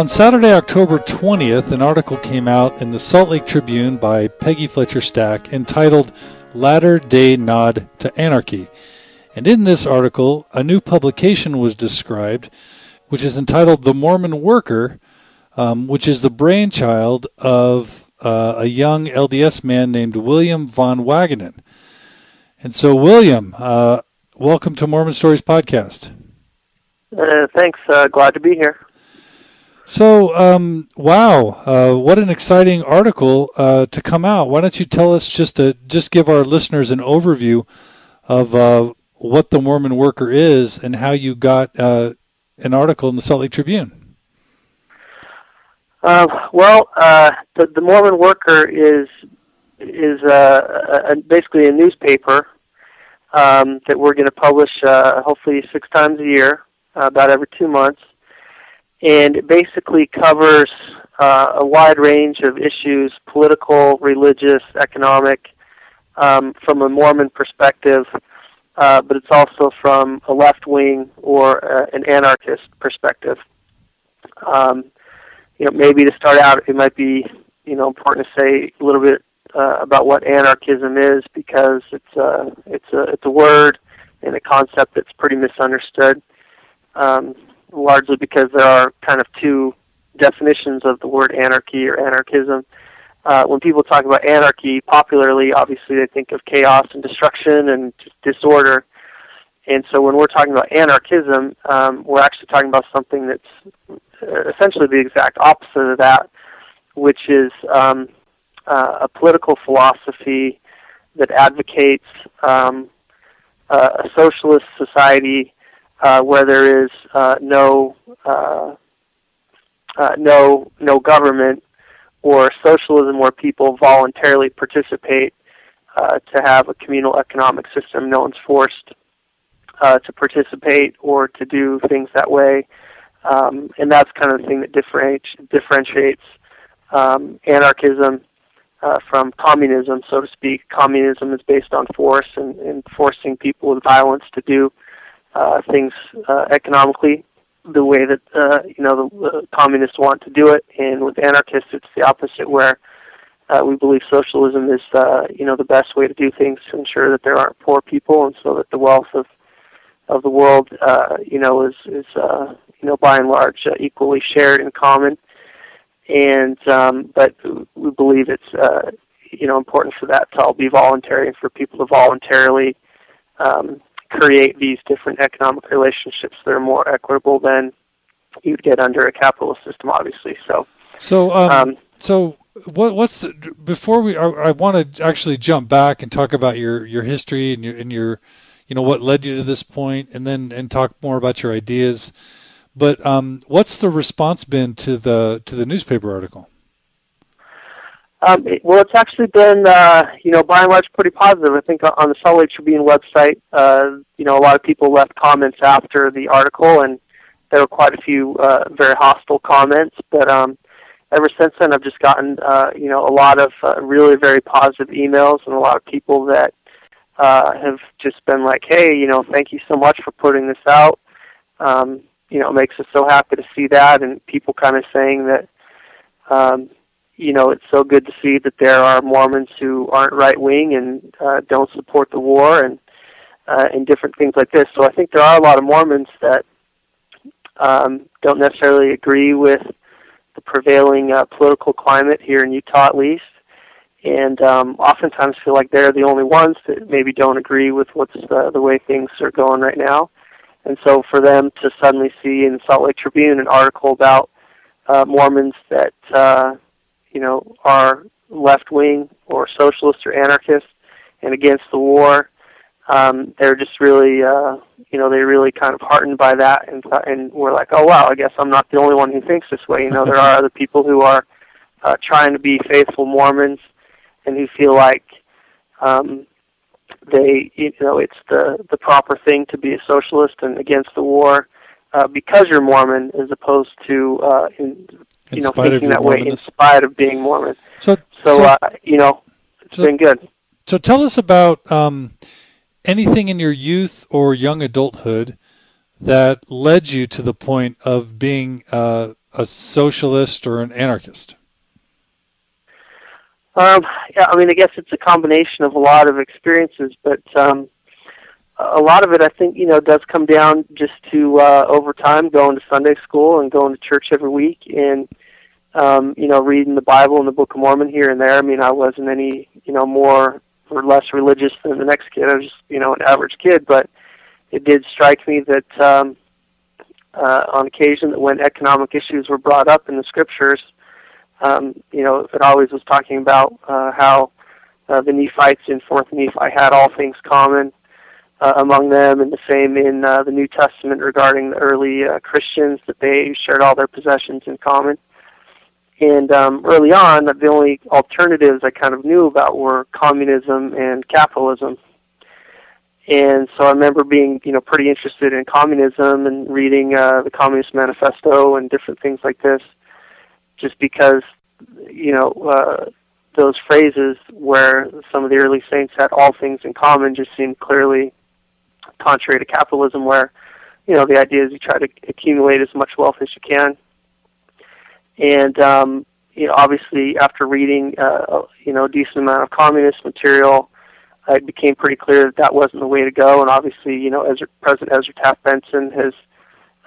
On Saturday, October 20th, an article came out in the Salt Lake Tribune by Peggy Fletcher Stack entitled Latter day Nod to Anarchy. And in this article, a new publication was described, which is entitled The Mormon Worker, um, which is the brainchild of uh, a young LDS man named William Van Wagenen. And so, William, uh, welcome to Mormon Stories Podcast. Uh, thanks. Uh, glad to be here. So, um, wow, uh, what an exciting article uh, to come out. Why don't you tell us just to just give our listeners an overview of uh, what the Mormon Worker is and how you got uh, an article in the Salt Lake Tribune? Uh, well, uh, the, the Mormon Worker is is a, a, basically a newspaper um, that we're going to publish hopefully six times a year, about every two months and it basically covers uh, a wide range of issues political, religious, economic, um, from a Mormon perspective, uh, but it's also from a left wing or uh, an anarchist perspective. Um, you know, maybe to start out, it might be you know important to say a little bit uh, about what anarchism is because it's a uh, it's a it's a word and a concept that's pretty misunderstood. Um, largely because there are kind of two definitions of the word anarchy or anarchism. Uh, when people talk about anarchy, popularly, obviously they think of chaos and destruction and disorder. And so when we're talking about anarchism, um, we're actually talking about something that's uh, essentially the exact opposite of that, which is um, uh, a political philosophy that advocates um, uh, a socialist society uh, where there is uh, no uh, uh, no no government or socialism where people voluntarily participate uh, to have a communal economic system. No one's forced uh, to participate or to do things that way, um, and that's kind of the thing that differentiates differentiates um, anarchism uh, from communism, so to speak. Communism is based on force and, and forcing people with violence to do uh, things uh, economically the way that uh, you know the, communists want to do it, and with anarchists it's the opposite, where uh, we believe socialism is uh, you know the best way to do things to ensure that there aren't poor people, and so that the wealth of of the world uh, you know is is uh, you know by and large uh, equally shared in common. And um, but we believe it's uh, you know important for that to all be voluntary and for people to voluntarily um, create these different economic relationships that are more equitable than you'd get under a capitalist system, obviously. So, so, um, um, so what, what's the before we? I, I want to actually jump back and talk about your your history and your and your, you know, what led you to this point, and then and talk more about your ideas. But um, what's the response been to the to the newspaper article? Um, it, well, it's actually been, uh, you know, by and large pretty positive. I think on the Salt Lake Tribune website, uh, you know, a lot of people left comments after the article, and there were quite a few uh, very hostile comments. But um, ever since then, I've just gotten, uh, you know, a lot of uh, really very positive emails and a lot of people that uh, have just been like, hey, you know, thank you so much for putting this out. Um, you know, it makes us so happy to see that, and people kind of saying that. Um, you know, it's so good to see that there are Mormons who aren't right wing and uh, don't support the war and uh, and different things like this. So I think there are a lot of Mormons that um, don't necessarily agree with the prevailing uh, political climate here in Utah, at least, and um, oftentimes feel like they're the only ones that maybe don't agree with what's uh, the way things are going right now. And so for them to suddenly see in Salt Lake Tribune an article about uh, Mormons that uh, you know, are left wing or socialist or anarchist and against the war. Um, they're just really, uh, you know, they're really kind of heartened by that, and and we're like, oh wow, I guess I'm not the only one who thinks this way. You know, there are other people who are uh, trying to be faithful Mormons and who feel like um, they, you know, it's the the proper thing to be a socialist and against the war uh, because you're Mormon, as opposed to uh, in, you know thinking that way in spite of being Mormon. So, so, so uh, you know, it's so, been good. So tell us about um, anything in your youth or young adulthood that led you to the point of being uh, a socialist or an anarchist? Um, yeah, I mean, I guess it's a combination of a lot of experiences, but um, a lot of it, I think, you know, does come down just to uh, over time going to Sunday school and going to church every week and um, you know reading the Bible and the Book of Mormon here and there. I mean, I wasn't any you know more or less religious than the next kid. I was just you know an average kid, but it did strike me that um, uh, on occasion that when economic issues were brought up in the scriptures, um, you know, it always was talking about uh, how uh, the Nephites in Fourth Nephi had all things common uh, among them, and the same in uh, the New Testament regarding the early uh, Christians that they shared all their possessions in common. And um, early on, the only alternatives I kind of knew about were communism and capitalism. And so I remember being, you know, pretty interested in communism and reading uh, the Communist Manifesto and different things like this, just because, you know, uh, those phrases where some of the early saints had all things in common just seemed clearly contrary to capitalism, where, you know, the idea is you try to accumulate as much wealth as you can and um, you know, obviously, after reading uh, you know a decent amount of communist material, it became pretty clear that that wasn't the way to go. And obviously, you know, Ezra, President Ezra Taft Benson has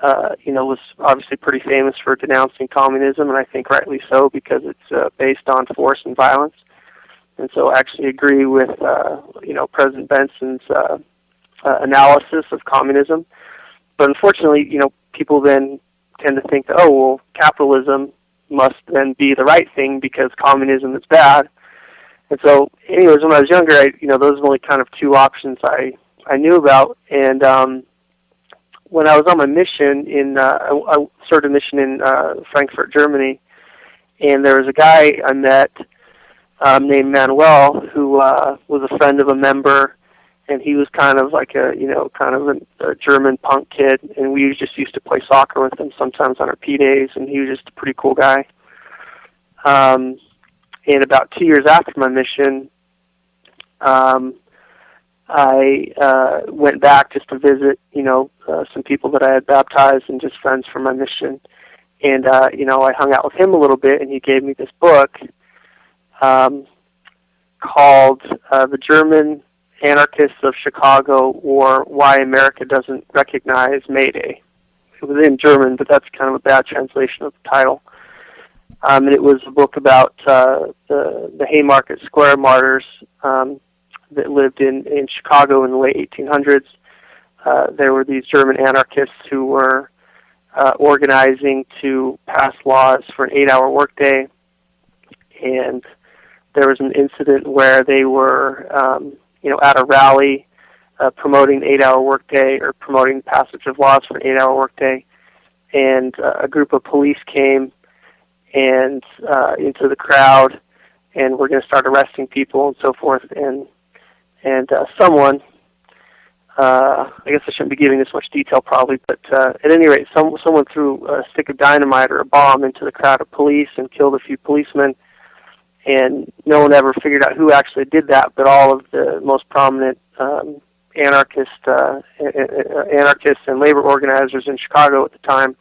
uh, you know was obviously pretty famous for denouncing communism, and I think rightly so because it's uh, based on force and violence. And so, I actually agree with uh, you know President Benson's uh, uh, analysis of communism. But unfortunately, you know, people then tend to think that oh well, capitalism must then be the right thing because communism is bad. And so, anyways, when I was younger, I, you know, those were only kind of two options I I knew about. And um, when I was on my mission in, uh, I, I started a mission in uh, Frankfurt, Germany, and there was a guy I met um, named Manuel who uh, was a friend of a member and he was kind of like a you know kind of a, a German punk kid, and we just used to play soccer with him sometimes on our P days, and he was just a pretty cool guy. Um, and about two years after my mission, um, I uh, went back just to visit, you know, uh, some people that I had baptized and just friends from my mission. And uh, you know, I hung out with him a little bit, and he gave me this book um, called uh, "The German Anarchists of Chicago or Why America Doesn't Recognize May Day. It was in German, but that's kind of a bad translation of the title. Um, and it was a book about uh, the, the Haymarket Square martyrs um, that lived in, in Chicago in the late 1800s. Uh, there were these German anarchists who were uh, organizing to pass laws for an eight-hour workday, and there was an incident where they were um, you know, at a rally uh, promoting eight-hour workday or promoting passage of laws for an eight-hour workday, and uh, a group of police came and uh, into the crowd, and we're going to start arresting people and so forth, and and uh, someone. Uh, I guess I shouldn't be giving this much detail, probably, but uh, at any rate, some, someone threw a stick of dynamite or a bomb into the crowd of police and killed a few policemen and no one ever figured out who actually did that. But all of the most prominent um, anarchist uh, anarchists and labor organizers in Chicago at the time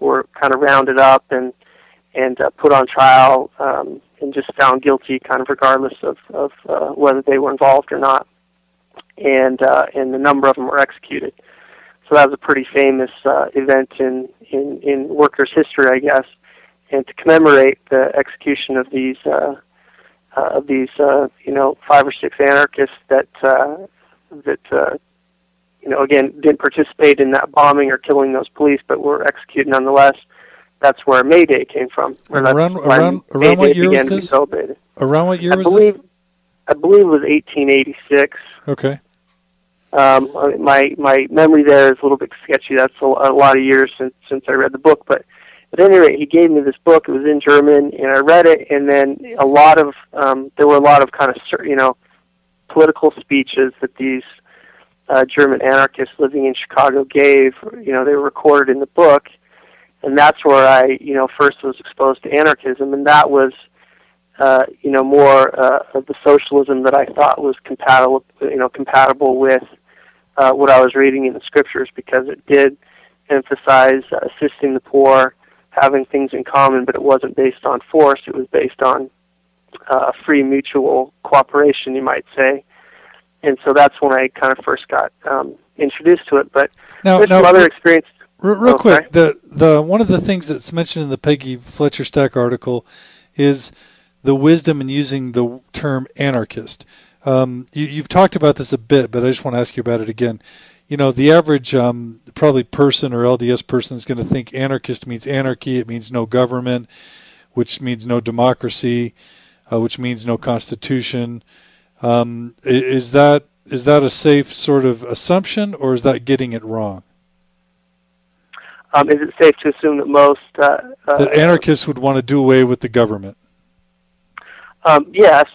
were kind of rounded up and and uh, put on trial um, and just found guilty, kind of regardless of of uh, whether they were involved or not. And uh, and the number of them were executed. So that was a pretty famous uh, event in, in in workers' history, I guess and to commemorate the execution of these uh, uh, of these uh, you know five or six anarchists that uh, that uh, you know again didn't participate in that bombing or killing those police, but were executed nonetheless. That's where May Day came from. Around around, around what year was this? Around what year I was believe, this? I believe it was 1886. Okay. Um, my my memory there is a little bit sketchy. That's a, a lot of years since since I read the book, but at any rate, he gave me this book. It was in German, and I read it. And then a lot of um, there were a lot of kind of you know political speeches that these uh, German anarchists living in Chicago gave. You know, they were recorded in the book, and that's where I you know first was exposed to anarchism, and that was uh, you know more uh, of the socialism that I thought was compatible you know compatible with uh, what I was reading in the scriptures because it did emphasize uh, assisting the poor having things in common, but it wasn't based on force. It was based on uh, free mutual cooperation, you might say. And so that's when I kind of first got um, introduced to it. But now, there's now, some other experience. Real, real oh, quick, the the one of the things that's mentioned in the Peggy Fletcher Stack article is the wisdom in using the term anarchist. Um, you, have talked about this a bit, but I just want to ask you about it again. You know, the average um, probably person or LDS person is going to think anarchist means anarchy. It means no government, which means no democracy, uh, which means no constitution. Um, is that is that a safe sort of assumption, or is that getting it wrong? Um, is it safe to assume that most uh, uh, that anarchists would want to do away with the government? Um, yes,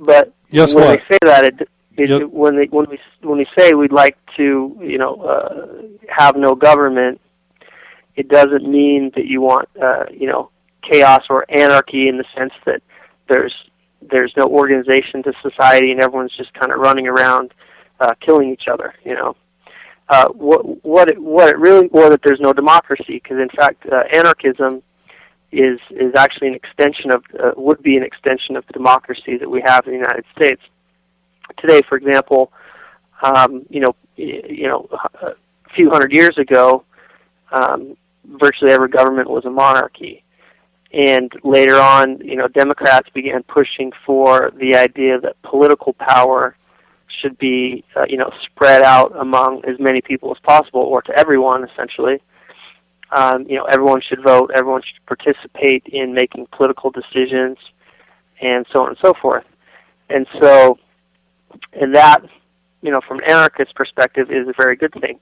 but yes, when what? they say that, it, it, yep. when they when we when we say we'd like to, you know, uh, have no government, it doesn't mean that you want, uh, you know, chaos or anarchy in the sense that there's there's no organization to society and everyone's just kind of running around uh, killing each other. You know, uh, what what it, what it really or that there's no democracy because in fact uh, anarchism is is actually an extension of uh, would be an extension of the democracy that we have in the United States today. For example, um, you know you know a few hundred years ago, um, virtually every government was a monarchy and later on, you know, Democrats began pushing for the idea that political power should be, uh, you know, spread out among as many people as possible, or to everyone, essentially. Um, you know, everyone should vote, everyone should participate in making political decisions, and so on and so forth. And so, and that, you know, from an anarchist perspective, is a very good thing.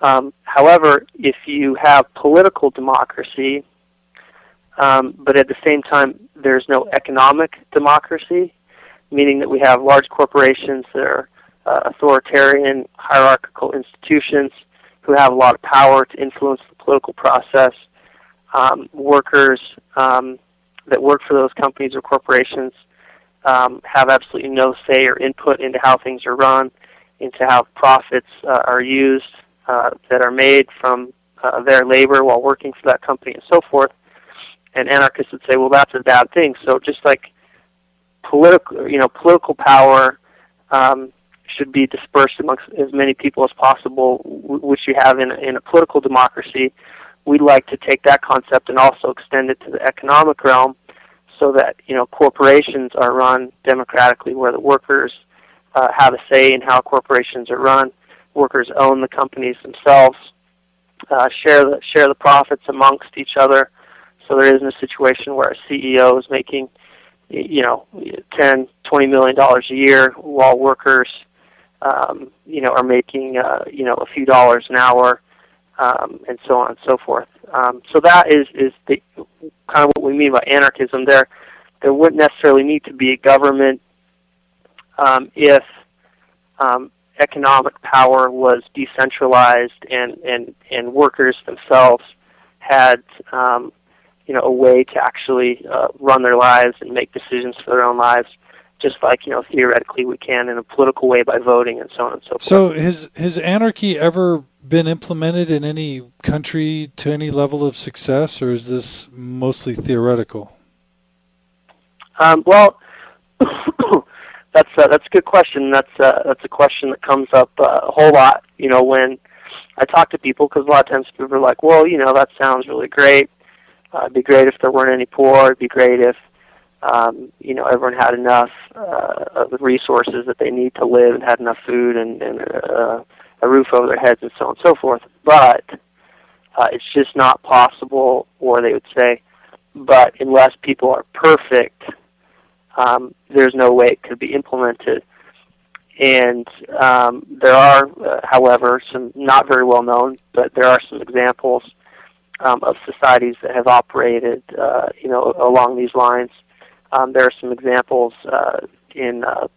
Um, however, if you have political democracy, um, but at the same time, there's no economic democracy, meaning that we have large corporations that are uh, authoritarian, hierarchical institutions who have a lot of power to influence the political process. Um, workers um, that work for those companies or corporations um, have absolutely no say or input into how things are run, into how profits uh, are used uh, that are made from uh, their labor while working for that company and so forth and anarchists would say, well, that's a bad thing. So just like political, you know, political power um, should be dispersed amongst as many people as possible, which you have in in a political democracy. We'd like to take that concept and also extend it to the economic realm, so that you know corporations are run democratically, where the workers uh, have a say in how corporations are run. Workers own the companies themselves, uh, share the share the profits amongst each other so there isn't a situation where a CEO is making, you know, ten, twenty million dollars a year, while workers, um, you know, are making, uh, you know, a few dollars an hour, um, and so on and so forth. Um, so that is is the kind of what we mean by anarchism. There, there wouldn't necessarily need to be a government um, if um, economic power was decentralized and and and workers themselves had um, you know a way to actually uh, run their lives and make decisions for their own lives just like you know theoretically we can in a political way by voting and so on and so forth. So has has anarchy ever been implemented in any country to any level of success, or is this mostly theoretical? Um, well, that's uh, that's a good question. That's uh, that's a question that comes up uh, a whole lot. You know, when I talk to people, because a lot of times people are like, "Well, you know, that sounds really great." Uh, it'd be great if there weren't any poor. It'd be great if um, you know everyone had enough uh, of the resources that they need to live and had enough food and, and uh, a roof over their heads and so on and so forth. But uh, it's just not possible, or they would say, but unless people are perfect, um, there's no way it could be implemented. And um, there are, uh, however, some not very well known, but there are some examples um, of societies that have operated, uh, you know, along these lines. Um, there are some examples uh, in, uh,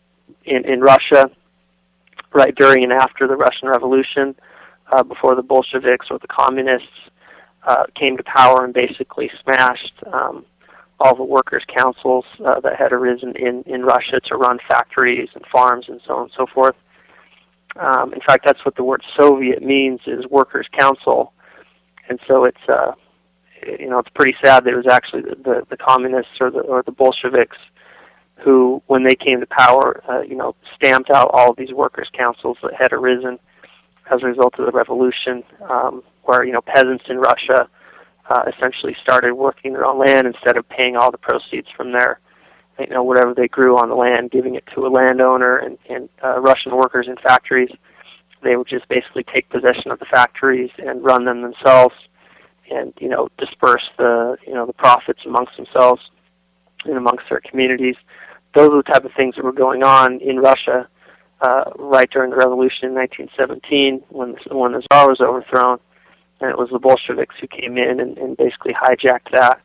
in in Russia, right during and after the Russian Revolution, uh, before the Bolsheviks or the communists uh, came to power and basically smashed um, all the workers' councils uh, that had arisen in in Russia to run factories and farms and so on and so forth. Um, in fact, that's what the word Soviet means: is workers' council and so it's uh, you know, it's pretty sad that it was actually the, the, the communists or the or the Bolsheviks who, when they came to power, uh, you know, stamped out all these workers' councils that had arisen as a result of the revolution, um, where you know peasants in Russia uh, essentially started working their own land instead of paying all the proceeds from their, you know, whatever they grew on the land, giving it to a landowner and, and uh, Russian workers in factories. They would just basically take possession of the factories and run them themselves, and you know disperse the you know the profits amongst themselves and amongst their communities. Those are the type of things that were going on in Russia uh, right during the revolution in 1917 when when the Tsar was overthrown, and it was the Bolsheviks who came in and, and basically hijacked that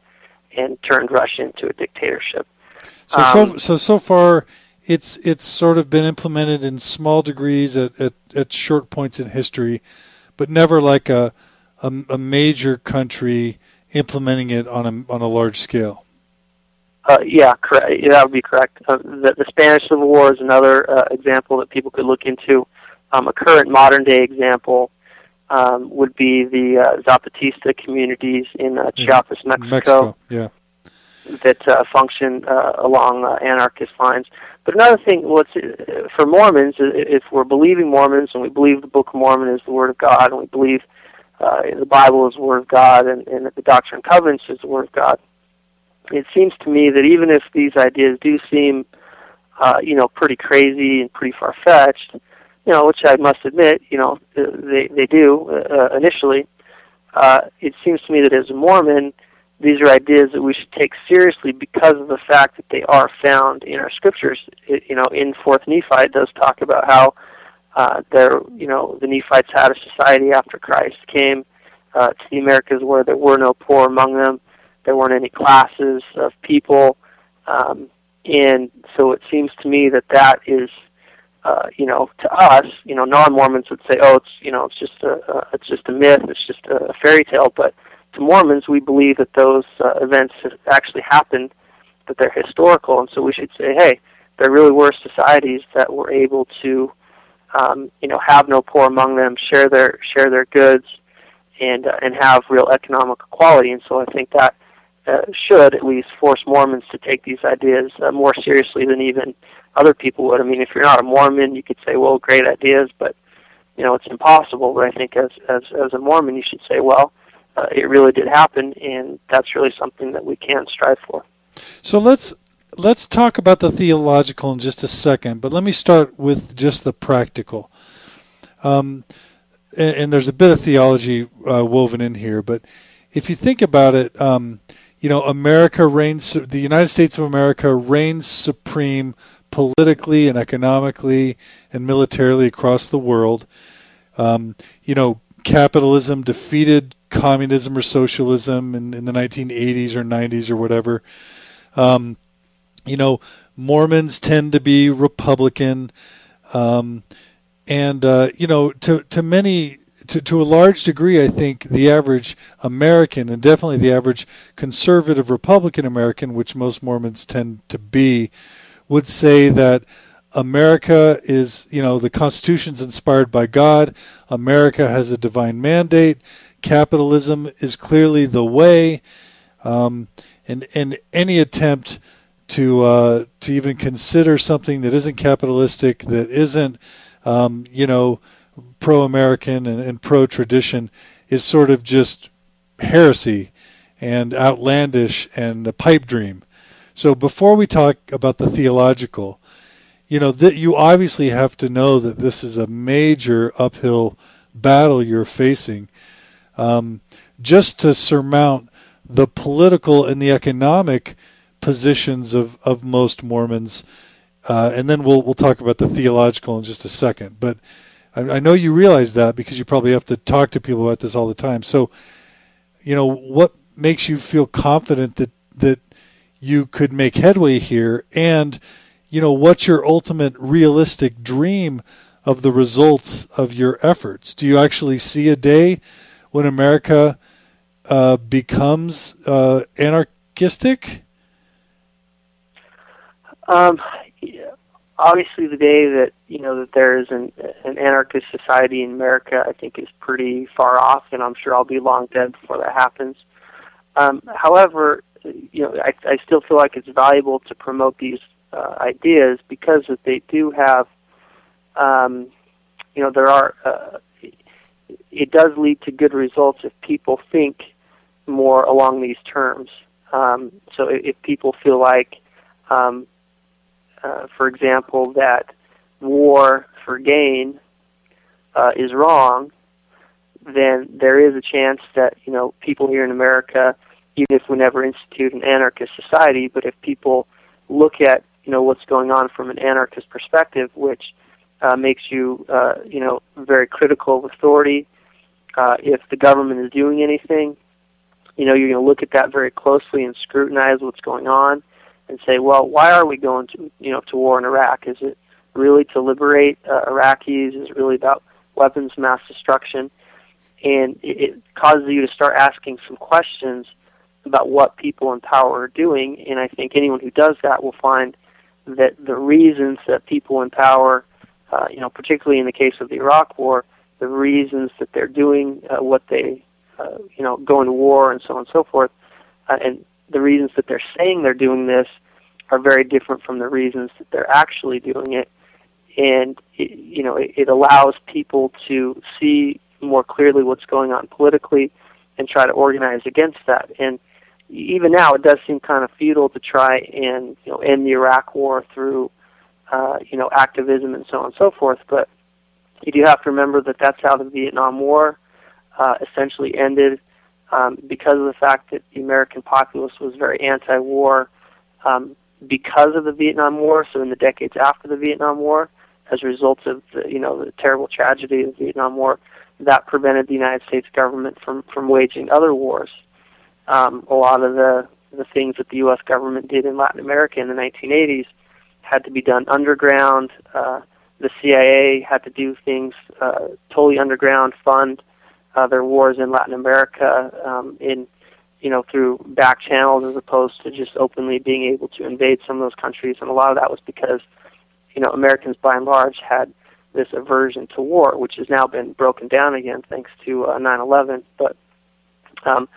and turned Russia into a dictatorship. So um, so so so far, it's it's sort of been implemented in small degrees at, at, at short points in history, but never like a, a, a major country implementing it on a on a large scale. Uh, yeah, correct. Yeah, that would be correct. Uh, the, the Spanish Civil War is another uh, example that people could look into. Um, a current modern day example um, would be the uh, Zapatista communities in uh, Chiapas, Mexico, Mexico. Yeah. that uh, function uh, along uh, anarchist lines. But another thing, what's uh, for Mormons, if we're believing Mormons and we believe the Book of Mormon is the Word of God, and we believe uh, the Bible is the Word of God, and, and that the Doctrine and Covenants is the Word of God, it seems to me that even if these ideas do seem, uh, you know, pretty crazy and pretty far fetched, you know, which I must admit, you know, they they do uh, initially. Uh, it seems to me that as a Mormon, these are ideas that we should take seriously because of the fact that they are found in our scriptures. It, you know, in Fourth Nephi, it does talk about how uh, there, you know, the Nephites had a society after Christ came uh, to the Americas where there were no poor among them there weren't any classes of people, um, and so it seems to me that that is, uh, you know, to us, you know, non-Mormons would say, oh, it's you know, it's just a, a it's just a myth, it's just a fairy tale, but to Mormons, we believe that those uh, events actually happened, that they're historical, and so we should say, hey, there really were societies that were able to, um, you know, have no poor among them, share their share their goods, and uh, and have real economic equality. And so I think that uh, should at least force Mormons to take these ideas uh, more seriously than even other people would. I mean, if you're not a Mormon, you could say, "Well, great ideas," but you know, it's impossible. But I think as as as a Mormon, you should say, "Well, uh, it really did happen, and that's really something that we can strive for." So let's let's talk about the theological in just a second, but let me start with just the practical. Um, and, and, there's a bit of theology uh, woven in here, but if you think about it, um, you know, America reigns, the United States of America reigns supreme politically and economically and militarily across the world. Um, you know, capitalism defeated communism or socialism in, in the 1980s or 90s or whatever. Um, you know, Mormons tend to be Republican. Um, and, uh, you know, to, to many to, to a large degree, I think the average American and definitely the average conservative Republican American, which most Mormons tend to be, would say that America is, you know, the Constitution's inspired by God. America has a divine mandate. Capitalism is clearly the way. Um, and, and any attempt to uh, to even consider something that isn't capitalistic, that isn't, um, you know, pro-American and, and pro-tradition is sort of just heresy and outlandish and a pipe dream. So before we talk about the theological, you know that you obviously have to know that this is a major uphill battle you're facing, um, just to surmount the political and the economic positions of, of most Mormons, uh, and then we'll we'll talk about the theological in just a second. But I, I know you realize that because you probably have to talk to people about this all the time. So, you know, what makes you feel confident that that you could make headway here, and you know, what's your ultimate realistic dream of the results of your efforts? Do you actually see a day when America uh, becomes uh, anarchistic? Um, obviously the day that you know that there is an an anarchist society in America, I think is pretty far off, and I'm sure I'll be long dead before that happens. Um, however, you know, I, I still feel like it's valuable to promote these uh, ideas because that they do have, um, you know, there are. Uh, it does lead to good results if people think more along these terms. Um, so if people feel like, um, uh, for example, that war for gain uh, is wrong, then there is a chance that you know people here in America, even if we never institute an anarchist society, but if people look at you know what's going on from an anarchist perspective, which uh, makes you uh, you know very critical of authority. Uh, if the government is doing anything, you know you're going to look at that very closely and scrutinize what's going on, and say, well, why are we going to you know to war in Iraq? Is it really to liberate uh, Iraqis? Is it really about weapons mass destruction? And it, it causes you to start asking some questions about what people in power are doing. And I think anyone who does that will find that the reasons that people in power, uh, you know, particularly in the case of the Iraq War, the reasons that they're doing uh, what they, uh, you know, going to war and so on and so forth, uh, and the reasons that they're saying they're doing this are very different from the reasons that they're actually doing it. And, it, you know, it, it allows people to see more clearly what's going on politically and try to organize against that. And even now, it does seem kind of futile to try and you know end the Iraq War through uh, you know activism and so on and so forth. But you do have to remember that that's how the Vietnam War uh, essentially ended um, because of the fact that the American populace was very anti-war um, because of the Vietnam War. So in the decades after the Vietnam War, as a result of the, you know the terrible tragedy of the Vietnam War, that prevented the United States government from from waging other wars. Um, a lot of the the things that the U.S. government did in Latin America in the 1980s had to be done underground. Uh, the CIA had to do things uh, totally underground, fund their wars in Latin America um, in you know through back channels as opposed to just openly being able to invade some of those countries. And a lot of that was because you know Americans by and large had this aversion to war, which has now been broken down again thanks to uh, 9/11. But um,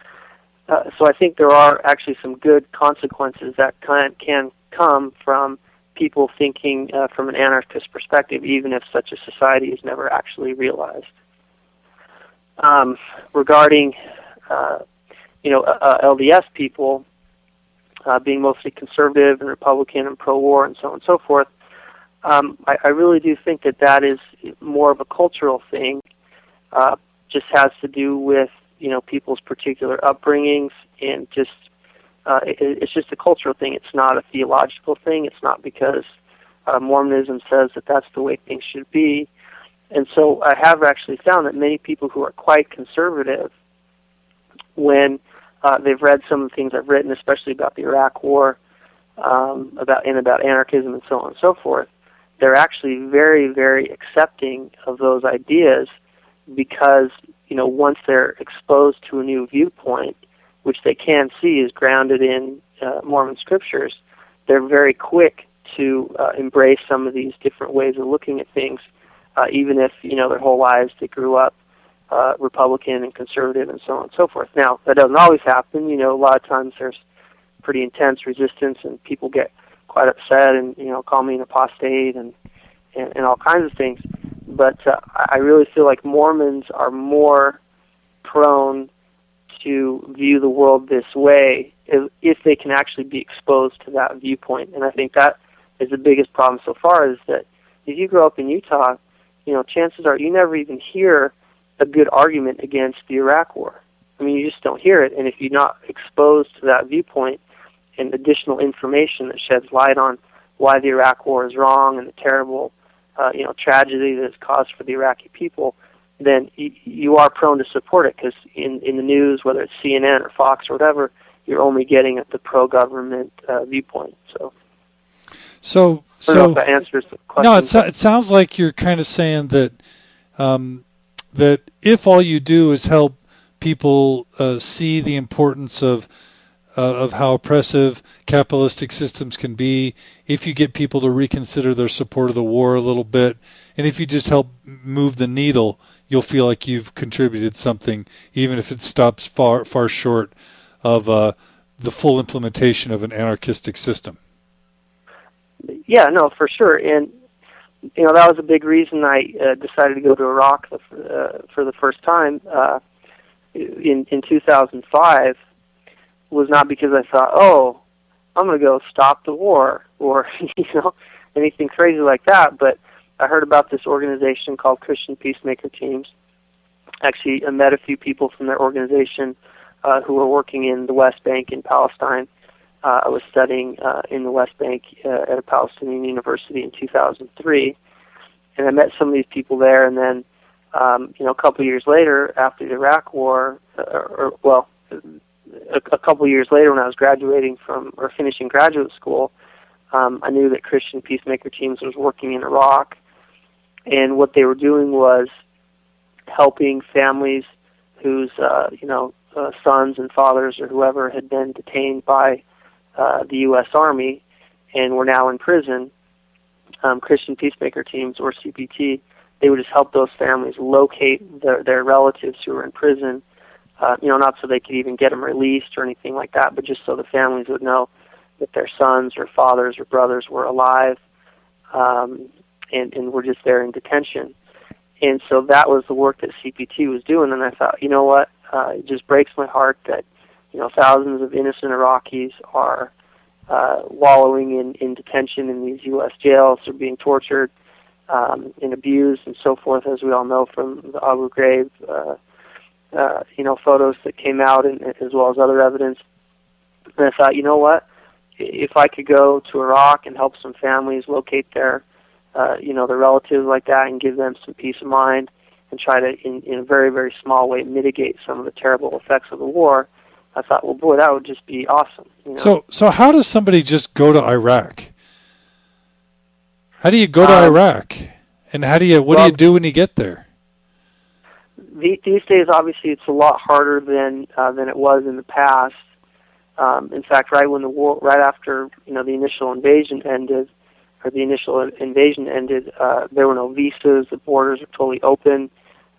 uh, so I think there are actually some good consequences that can, can come from people thinking uh, from an anarchist perspective, even if such a society is never actually realized. Um, regarding, uh, you know, uh, LDS people uh, being mostly conservative and Republican and pro-war and so on and so forth, um, I, I really do think that that is more of a cultural thing. Uh, just has to do with you know people's particular upbringings and just uh, it, it's just a cultural thing. It's not a theological thing. It's not because uh, Mormonism says that that's the way things should be. And so I have actually found that many people who are quite conservative, when uh, they've read some of the things I've written, especially about the Iraq War, um, about and about anarchism and so on and so forth, they're actually very, very accepting of those ideas because you know once they're exposed to a new viewpoint, which they can see is grounded in uh, Mormon scriptures, they're very quick to uh, embrace some of these different ways of looking at things, uh, even if you know their whole lives they grew up uh, Republican and conservative and so on and so forth. Now that doesn't always happen. You know, a lot of times there's pretty intense resistance and people get quite upset and you know call me an apostate and and, and all kinds of things. But uh, I really feel like Mormons are more prone to view the world this way if, if they can actually be exposed to that viewpoint. And I think that is the biggest problem so far is that if you grow up in Utah, you know, chances are you never even hear a good argument against the Iraq War. I mean, you just don't hear it. And if you're not exposed to that viewpoint and additional information that sheds light on why the Iraq War is wrong and the terrible, uh, you know, tragedy that it's caused for the Iraqi people, then y- you are prone to support it because in in the news, whether it's CNN or Fox or whatever, you're only getting at the pro-government uh, viewpoint. So. So, so that answers the question. No, it, so, it sounds like you're kind of saying that um, that if all you do is help people uh, see the importance of uh, of how oppressive capitalistic systems can be, if you get people to reconsider their support of the war a little bit, and if you just help move the needle, you'll feel like you've contributed something, even if it stops far far short of uh, the full implementation of an anarchistic system. Yeah, no, for sure, and you know that was a big reason I uh, decided to go to Iraq the, uh, for the first time uh, in in 2005. Was not because I thought, oh, I'm going to go stop the war or you know anything crazy like that, but I heard about this organization called Christian Peacemaker Teams. Actually, I met a few people from their organization uh, who were working in the West Bank in Palestine. Uh, I was studying uh, in the West Bank uh, at a Palestinian university in 2003, and I met some of these people there. And then, um, you know, a couple years later, after the Iraq War, uh, or well, a, a couple years later, when I was graduating from or finishing graduate school, um, I knew that Christian Peacemaker Teams was working in Iraq, and what they were doing was helping families whose uh, you know uh, sons and fathers or whoever had been detained by uh, the U.S. Army and were now in prison. Um, Christian peacemaker teams or CPT, they would just help those families locate their, their relatives who were in prison. Uh, you know, not so they could even get them released or anything like that, but just so the families would know that their sons or fathers or brothers were alive um, and, and were just there in detention. And so that was the work that CPT was doing. And I thought, you know what? Uh, it just breaks my heart that you know thousands of innocent Iraqis are uh, wallowing in, in detention in these U.S. jails. They're being tortured um, and abused and so forth, as we all know from the Abu Ghraib, uh, uh, you know, photos that came out, and, as well as other evidence. And I thought, you know what? If I could go to Iraq and help some families locate their uh, you know, their relatives like that and give them some peace of mind and try to, in, in a very, very small way, mitigate some of the terrible effects of the war. I thought, well, boy, that would just be awesome. You know? So, so how does somebody just go to Iraq? How do you go to um, Iraq? And how do you? What well, do you do when you get there? These days, obviously, it's a lot harder than uh, than it was in the past. Um, in fact, right when the war, right after you know the initial invasion ended, or the initial invasion ended, uh, there were no visas. The borders were totally open.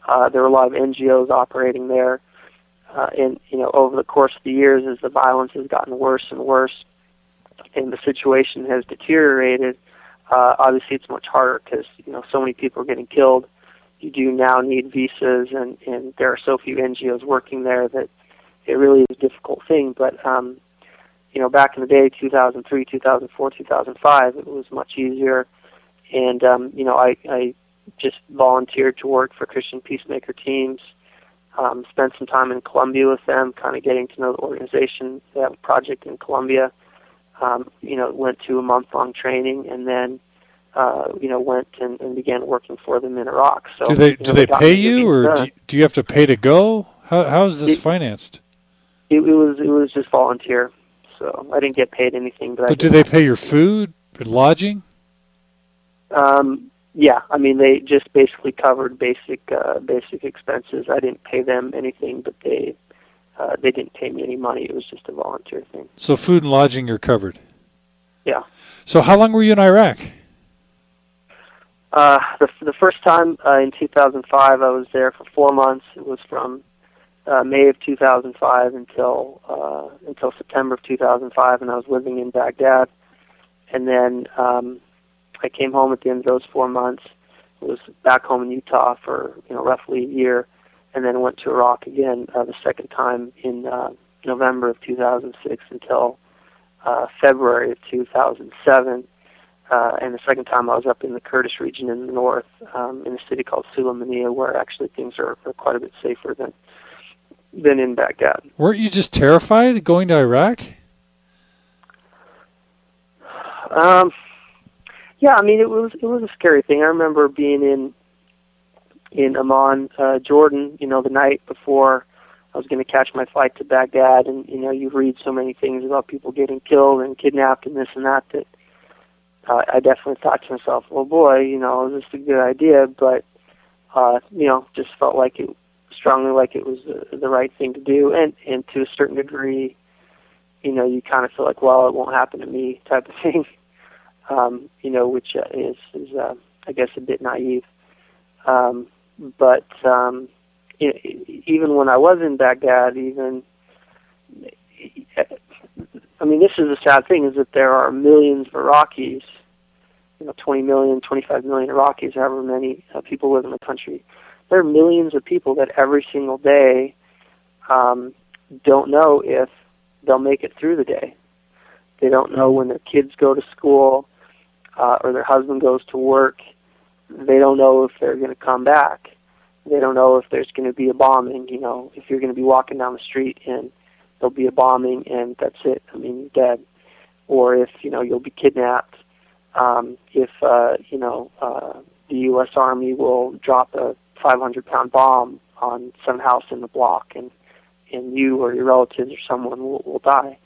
Uh, there were a lot of NGOs operating there. Uh, and you know, over the course of the years, as the violence has gotten worse and worse, and the situation has deteriorated, uh, obviously it's much harder because you know so many people are getting killed. You do now need visas, and and there are so few NGOs working there that it really is a difficult thing. But um, you know, back in the day, 2003, 2004, 2005, it was much easier. And, um, you know, I, I just volunteered to work for Christian Peacemaker teams, um, spent some time in Colombia with them, kind of getting to know the organization. They have a project in Colombia. Um, you know, went to a month-long training, and then, uh, you know, went and, and began working for them in Iraq. So, do they do know, they pay you, or do you, do you have to pay to go? How how is this it, financed? It, it was it was just volunteer so I didn't get paid anything. But, but do they pay your food and lodging? Um, yeah, I mean they just basically covered basic uh, basic expenses. I didn't pay them anything, but they uh, they didn't pay me any money. It was just a volunteer thing. So food and lodging are covered. Yeah. So how long were you in Iraq? Uh, the the first time uh, in 2005, I was there for four months. It was from uh, May of 2005 until uh, until September of 2005, and I was living in Baghdad. And then um, I came home at the end of those four months. Was back home in Utah for you know roughly a year, and then went to Iraq again uh, the second time in uh, November of 2006 until uh, February of 2007. Uh, and the second time I was up in the Kurdish region in the north, um, in a city called Sulaymaniyah, where actually things are, are quite a bit safer than than in Baghdad. Weren't you just terrified going to Iraq? Um, yeah, I mean it was it was a scary thing. I remember being in in Amman, uh, Jordan, you know, the night before I was going to catch my flight to Baghdad, and you know, you read so many things about people getting killed and kidnapped and this and that that uh, I definitely thought to myself, well, boy, you know, is this a good idea? But uh, you know, just felt like it strongly like it was the, the right thing to do, and and to a certain degree, you know, you kind of feel like, well, it won't happen to me, type of thing. Um, you know, which is is uh, I guess a bit naive. Um, but um, you know, even when I was in Baghdad, even I mean, this is the sad thing: is that there are millions of Iraqis, you know, 20 million, 25 million Iraqis, however many uh, people live in the country. There are millions of people that every single day um, don't know if they'll make it through the day. They don't know when their kids go to school uh, or their husband goes to work. They don't know if they're going to come back. They don't know if there's going to be a bombing. You know, if you're going to be walking down the street and there'll be a bombing and that's it. I mean, you're dead. Or if you know you'll be kidnapped. Um, if uh, you know uh, the U.S. Army will drop a 500 pound bomb on some house in the block and and you or your relatives or someone will, will die.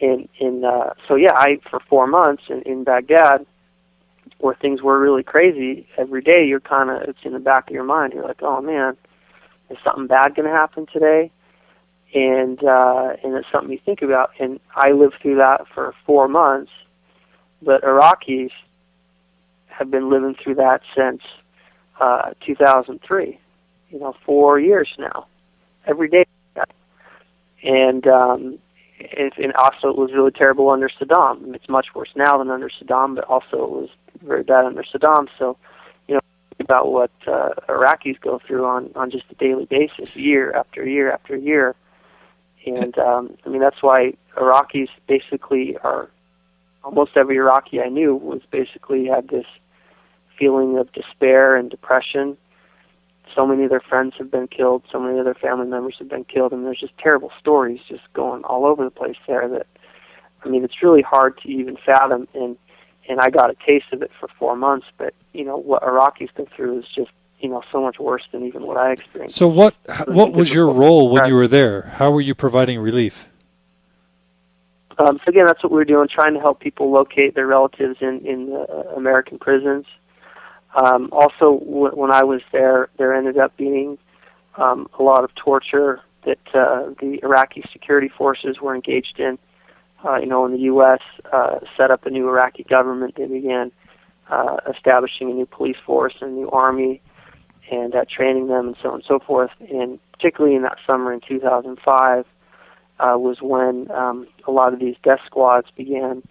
And and uh, so yeah, I for four months in, in Baghdad, where things were really crazy every day, you're kind of it's in the back of your mind. You're like, oh man, is something bad going to happen today? And uh, and it's something you think about. And I lived through that for four months, but Iraqis have been living through that since uh, 2003. You know, four years now, every day and um, it, and also it was really terrible under Saddam. It's much worse now than under Saddam, but also it was very bad under Saddam. So, you know, about what uh, Iraqis go through on on just a daily basis, year after year after year, and um, I mean that's why Iraqis basically are almost every Iraqi I knew was basically had this feeling of despair and depression so many of their friends have been killed, so many of their family members have been killed, and there's just terrible stories just going all over the place there. That I mean, it's really hard to even fathom. And and I got a taste of it for four months, but you know what Iraqis go through is just you know so much worse than even what I experienced. So what what was your role when you were there? How were you providing relief? Um, so again, that's what we were doing, trying to help people locate their relatives in in uh, American prisons. Um, also, w- when I was there, there ended up being um, a lot of torture that uh, the Iraqi security forces were engaged in. Uh, you know, when the U.S. Uh, set up a new Iraqi government, they began uh, establishing a new police force and a new army and uh, training them and so on and so forth. And particularly in that summer in 2005 uh, was when um, a lot of these death squads began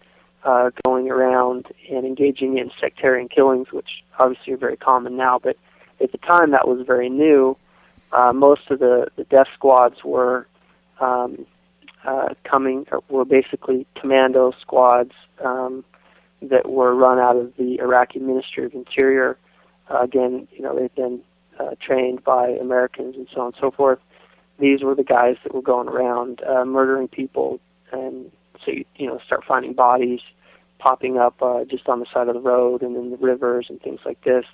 uh, going around and engaging in sectarian killings, which obviously are very common now. But at the time, that was very new. Uh, most of the, the death squads were um, uh, coming, were basically commando squads um, that were run out of the Iraqi Ministry of Interior. Uh, again, you know, they've been uh, trained by Americans and so on and so forth. These were the guys that were going around uh, murdering people and so you, you know start finding bodies popping up uh, just on the side of the road and in the rivers and things like this.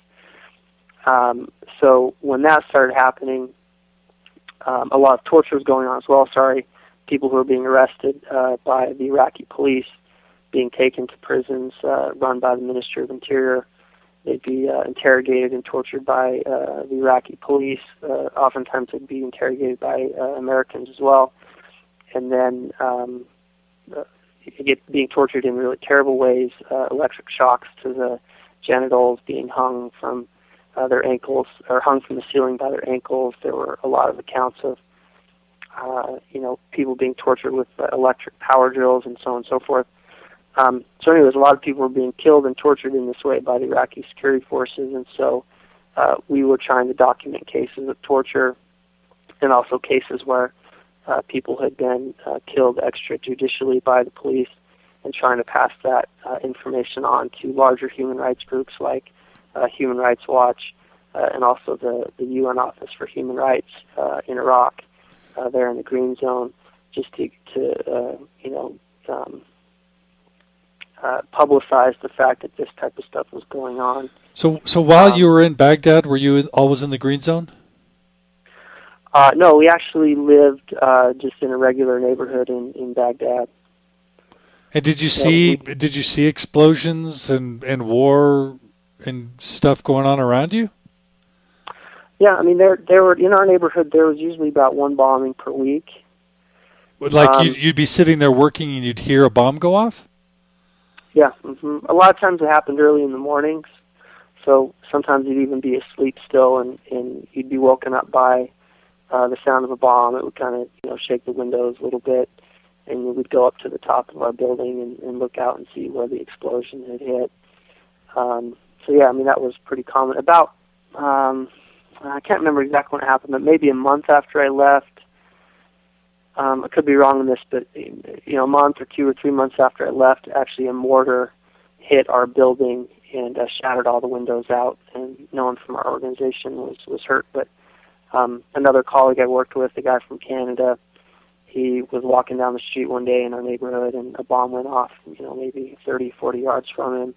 Um, so when that started happening, um, a lot of torture was going on as well. Sorry, people who were being arrested uh, by the Iraqi police, being taken to prisons uh, run by the Ministry of Interior. They'd be uh, interrogated and tortured by uh, the Iraqi police. Uh, oftentimes, they'd be interrogated by uh, Americans as well. And then um, get being tortured in really terrible ways, uh, electric shocks to the genitals, being hung from uh, their ankles or hung from the ceiling by their ankles. There were a lot of accounts of uh, you know people being tortured with uh, electric power drills and so on and so forth. Um, so, anyways, a lot of people were being killed and tortured in this way by the Iraqi security forces, and so uh, we were trying to document cases of torture and also cases where uh, people had been uh, killed extrajudicially by the police and trying to pass that uh, information on to larger human rights groups like uh, Human Rights Watch uh, and also the, the UN Office for Human Rights uh, in Iraq, uh, there in the Green Zone, just to, to uh, you know, um, uh, publicize the fact that this type of stuff was going on. So, so while um, you were in Baghdad, were you always in the Green Zone? Uh, no, we actually lived uh, just in a regular neighborhood in, in Baghdad. And did you see we, did you see explosions and, and war and stuff going on around you? Yeah, I mean there there were in our neighborhood there was usually about one bombing per week. Like um, you'd, you'd be sitting there working and you'd hear a bomb go off. Yeah, mm-hmm. a lot of times it happened early in the mornings. So sometimes you'd even be asleep still, and and you'd be woken up by uh, the sound of a bomb. It would kind of you know shake the windows a little bit, and we'd go up to the top of our building and, and look out and see where the explosion had hit. Um, so yeah, I mean that was pretty common. About um, I can't remember exactly when it happened, but maybe a month after I left. Um, I could be wrong on this, but you know, a month or two or three months after I left, actually a mortar hit our building and uh, shattered all the windows out, and no one from our organization was was hurt. But um, another colleague I worked with, a guy from Canada, he was walking down the street one day in our neighborhood, and a bomb went off, you know, maybe 30, 40 yards from him.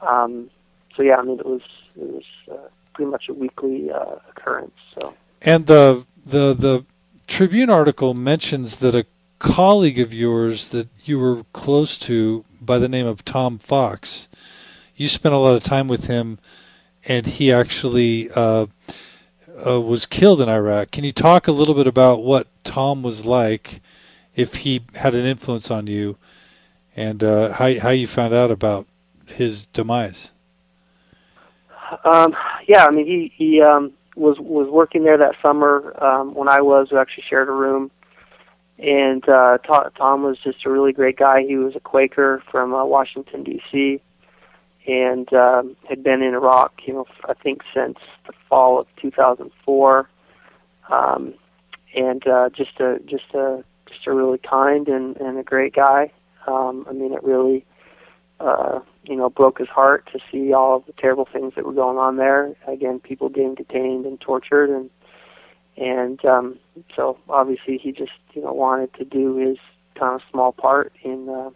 Um, so yeah, I mean, it was it was uh, pretty much a weekly uh, occurrence. So. And the the the Tribune article mentions that a colleague of yours that you were close to by the name of Tom Fox, you spent a lot of time with him, and he actually uh, uh, was killed in Iraq. Can you talk a little bit about what Tom was like, if he had an influence on you, and uh, how how you found out about his demise? Um, yeah, I mean he he um, was was working there that summer um, when I was. We actually shared a room, and uh, Tom was just a really great guy. He was a Quaker from uh, Washington D.C. and um, had been in Iraq, you know, I think since the fall of 2004. Um, and uh, just a just a just a really kind and and a great guy. Um, I mean, it really uh, you know broke his heart to see all of the terrible things that were going on there. Again, people being detained and tortured, and and um, so obviously he just you know wanted to do his kind of small part in uh,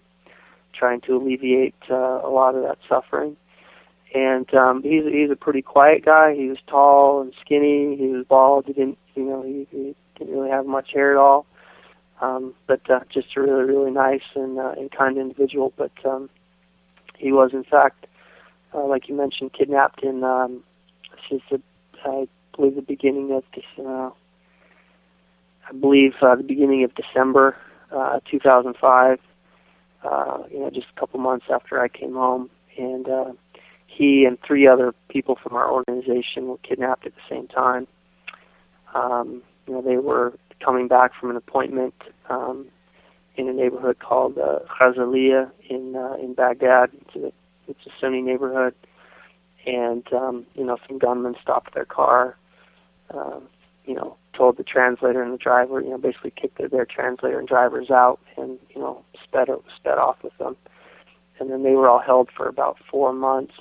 trying to alleviate uh, a lot of that suffering. And um, he's he's a pretty quiet guy. He was tall and skinny. He was bald. He didn't you know he, he didn't really have much hair at all. Um, but uh, just a really really nice and uh, and kind individual. But um, he was in fact, uh, like you mentioned, kidnapped in um, since the I believe the beginning of this. Uh, I believe uh, the beginning of December uh, 2005. Uh, you know, just a couple months after I came home, and uh, he and three other people from our organization were kidnapped at the same time. Um, you know, they were coming back from an appointment um, in a neighborhood called uh, Khazalia in uh, in Baghdad. It's a, it's a Sunni neighborhood, and um, you know, some gunmen stopped their car. Uh, you know, told the translator and the driver, you know, basically kicked their, their translator and drivers out, and you know, sped sped off with them. And then they were all held for about four months.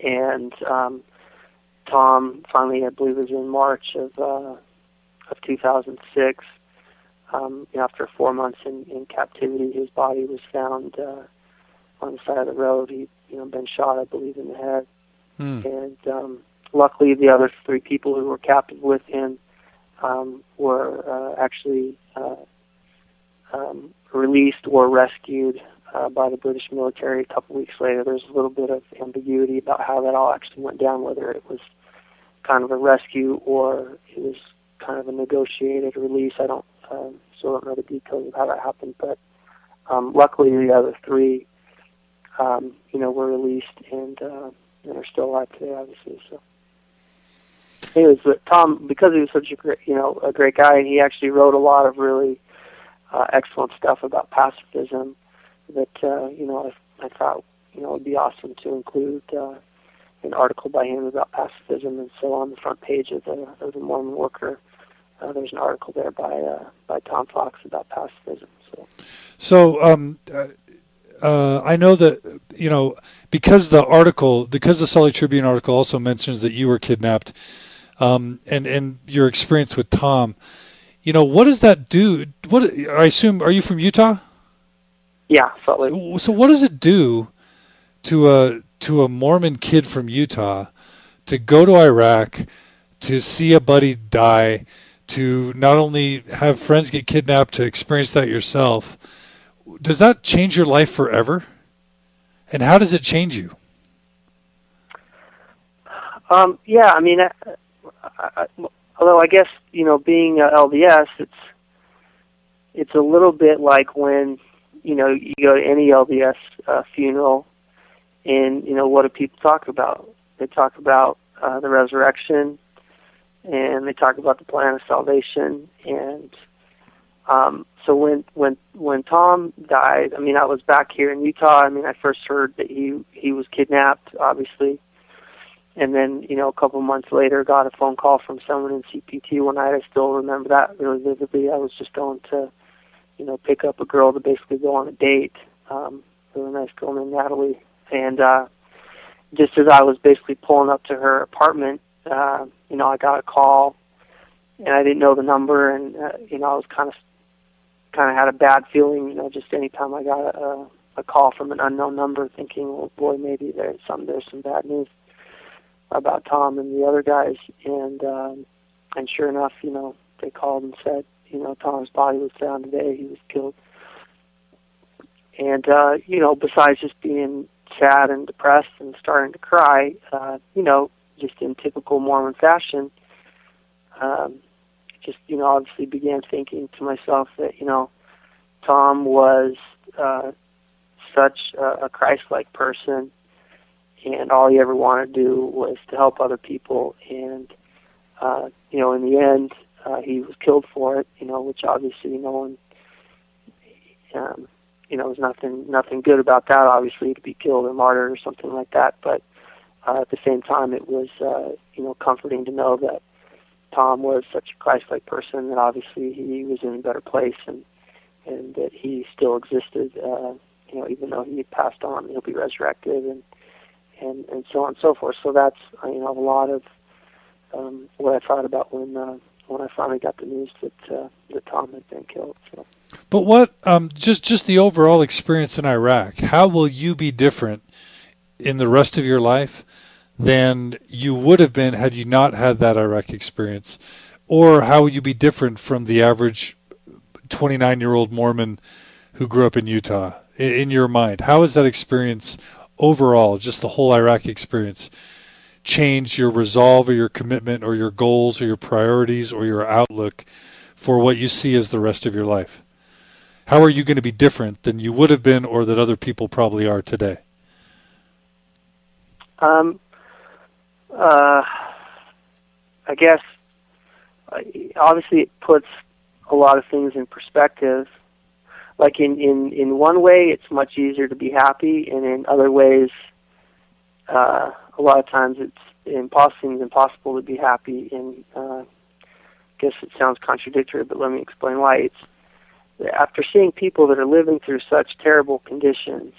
And um, Tom finally, I believe, it was in March of uh, of 2006. Um, after four months in, in captivity, his body was found uh, on the side of the road. He, you know, been shot, I believe, in the head. Hmm. And um, luckily, the other three people who were captive with him um, were uh, actually uh, um, released or rescued uh, by the British military a couple weeks later. There's a little bit of ambiguity about how that all actually went down, whether it was kind of a rescue or it was kind of a negotiated release. I don't um, still don't know the details of how that happened, but um, luckily the other three, um, you know, were released and uh, and are still alive today, obviously. So, anyways, but Tom, because he was such a great, you know, a great guy, and he actually wrote a lot of really uh, excellent stuff about pacifism that uh, you know I, I thought you know it would be awesome to include uh, an article by him about pacifism, and so on the front page of the of the Mormon Worker, uh, there's an article there by uh, by Tom Fox about pacifism. So, so um, uh, I know that you know because the article, because the Lake Tribune article also mentions that you were kidnapped, um, and and your experience with Tom. You know, what does that do? What I assume, are you from Utah? Yeah, Salt Lake. So, so what does it do to a to a Mormon kid from Utah to go to Iraq to see a buddy die, to not only have friends get kidnapped, to experience that yourself? Does that change your life forever? And how does it change you? Um, yeah, I mean, I, although I guess you know, being a LDS, it's it's a little bit like when you know you go to any LDS uh, funeral, and you know what do people talk about? They talk about uh, the resurrection, and they talk about the plan of salvation, and um, so when when when Tom died, I mean, I was back here in Utah. I mean, I first heard that he he was kidnapped, obviously, and then you know a couple months later, got a phone call from someone in CPT one night. I still remember that really vividly. I was just going to, you know, pick up a girl to basically go on a date. Um, really nice girl named Natalie, and uh, just as I was basically pulling up to her apartment, uh, you know, I got a call, and I didn't know the number, and uh, you know, I was kind of kind of had a bad feeling, you know, just anytime I got a, a call from an unknown number, thinking, well, boy, maybe there's some there's some bad news about Tom and the other guys, and um, and sure enough, you know, they called and said, you know, Tom's body was found today. He was killed. And uh, you know, besides just being sad and depressed and starting to cry, uh, you know, just in typical Mormon fashion, um, just you know obviously began thinking to myself that you know Tom was uh, such a, a Christ-like person, and all he ever wanted to do was to help other people, and uh, you know in the end uh, he was killed for it, you know, which obviously no one. Um, you know, there's nothing nothing good about that. Obviously, to be killed or martyred or something like that. But uh, at the same time, it was uh, you know comforting to know that Tom was such a Christ-like person that obviously he was in a better place and and that he still existed. Uh, you know, even though he had passed on, he'll be resurrected and and and so on and so forth. So that's you know a lot of um, what I thought about when uh, when I finally got the news that uh, that Tom had been killed. So. But what um, just just the overall experience in Iraq? How will you be different in the rest of your life? than you would have been had you not had that Iraq experience? Or how would you be different from the average 29 year old Mormon who grew up in Utah in your mind? How has that experience overall, just the whole Iraq experience, change your resolve or your commitment or your goals or your priorities or your outlook for what you see as the rest of your life? How are you going to be different than you would have been or that other people probably are today? Um, uh, I guess uh, obviously it puts a lot of things in perspective. Like in in in one way, it's much easier to be happy, and in other ways, uh, a lot of times it's impossible impossible to be happy. And uh, I guess it sounds contradictory, but let me explain why. It's after seeing people that are living through such terrible conditions,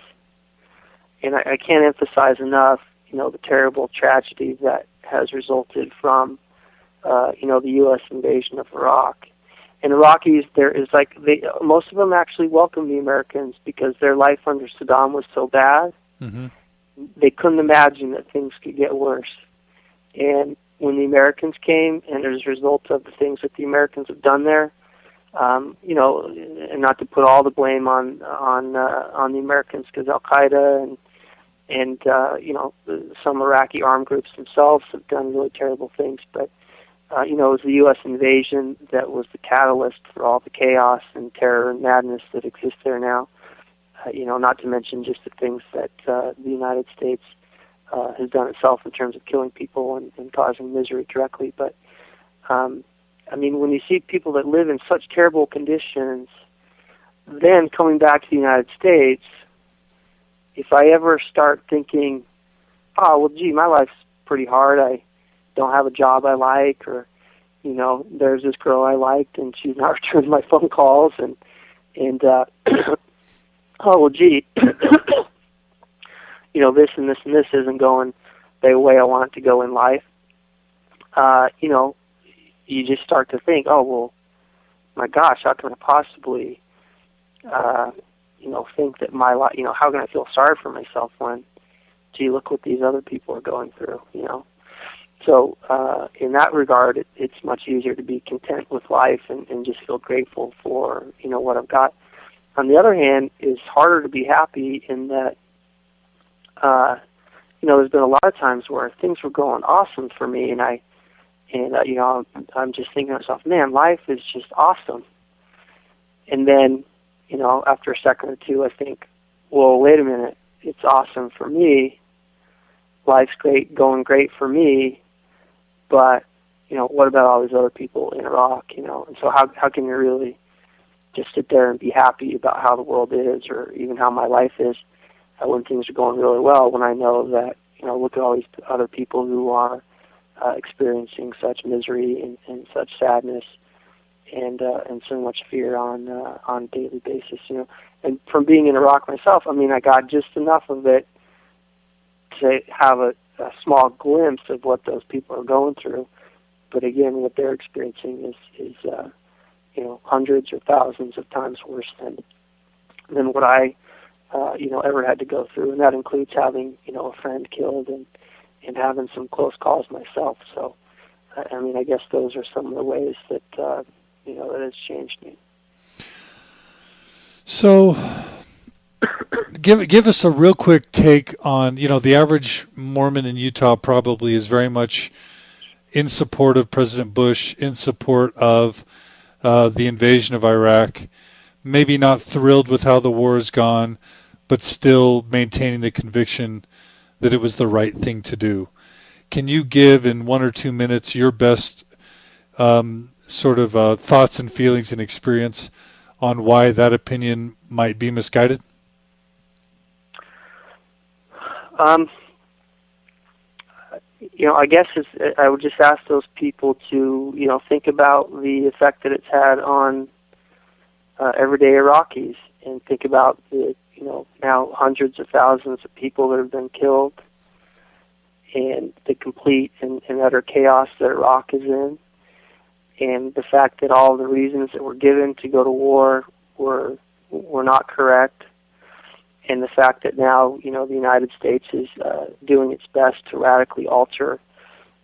and I, I can't emphasize enough you know the terrible tragedy that has resulted from uh, you know the U.S. invasion of Iraq. And Iraqis, there is like they most of them actually welcomed the Americans because their life under Saddam was so bad. Mm-hmm. They couldn't imagine that things could get worse. And when the Americans came, and as a result of the things that the Americans have done there, um, you know, and not to put all the blame on on uh, on the Americans because Al Qaeda and and uh, you know some Iraqi armed groups themselves have done really terrible things. But uh, you know it was the U.S. invasion that was the catalyst for all the chaos and terror and madness that exists there now. Uh, you know, not to mention just the things that uh, the United States uh, has done itself in terms of killing people and, and causing misery directly. But um, I mean, when you see people that live in such terrible conditions, then coming back to the United States if I ever start thinking, oh well, gee, my life's pretty hard. I don't have a job I like, or you know, there's this girl I liked and she's not returning my phone calls, and and uh, oh well, gee, you know, this and this and this isn't going the way I want it to go in life. Uh, you know, you just start to think, oh well, my gosh, how can I possibly uh, you know, think that my life, you know, how can I feel sorry for myself when, gee, look what these other people are going through, you know. So uh, in that regard, it, it's much easier to be content with life and, and just feel grateful for, you know, what I've got. On the other hand, it's harder to be happy in that, uh, you know, there's been a lot of times where things were going awesome for me, and I, and uh, you know, I'm, I'm just thinking to myself, man, life is just awesome. And then you know, after a second or two, I think, well, wait a minute, it's awesome for me. Life's great, going great for me, but you know, what about all these other people in Iraq? You know, and so how how can you really just sit there and be happy about how the world is or even how my life is uh, when things are going really well. When I know that you know, look at all these other people who are uh, experiencing such misery and, and such sadness and uh, and so much fear on uh, on a daily basis. You know, and from being in Iraq myself, I mean, I got just enough of it to have a, a small glimpse of what those people are going through. But again, what they're experiencing is is uh, you know hundreds or thousands of times worse than than what I uh, you know ever had to go through, and that includes having you know a friend killed and and having some close calls myself. So, I mean, I guess those are some of the ways that uh, you know that has changed me. So, give give us a real quick take on you know the average Mormon in Utah probably is very much in support of President Bush, in support of uh, the invasion of Iraq. Maybe not thrilled with how the war has gone, but still maintaining the conviction that it was the right thing to do. Can you give in one or two minutes your best um, sort of uh, thoughts and feelings and experience on why that opinion might be misguided? Um, you know, I guess I would just ask those people to, you know, think about the effect that it's had on uh, everyday Iraqis, and think about the, you know, now hundreds of thousands of people that have been killed, and the complete and, and utter chaos that Iraq is in, and the fact that all the reasons that were given to go to war were were not correct, and the fact that now you know the United States is uh, doing its best to radically alter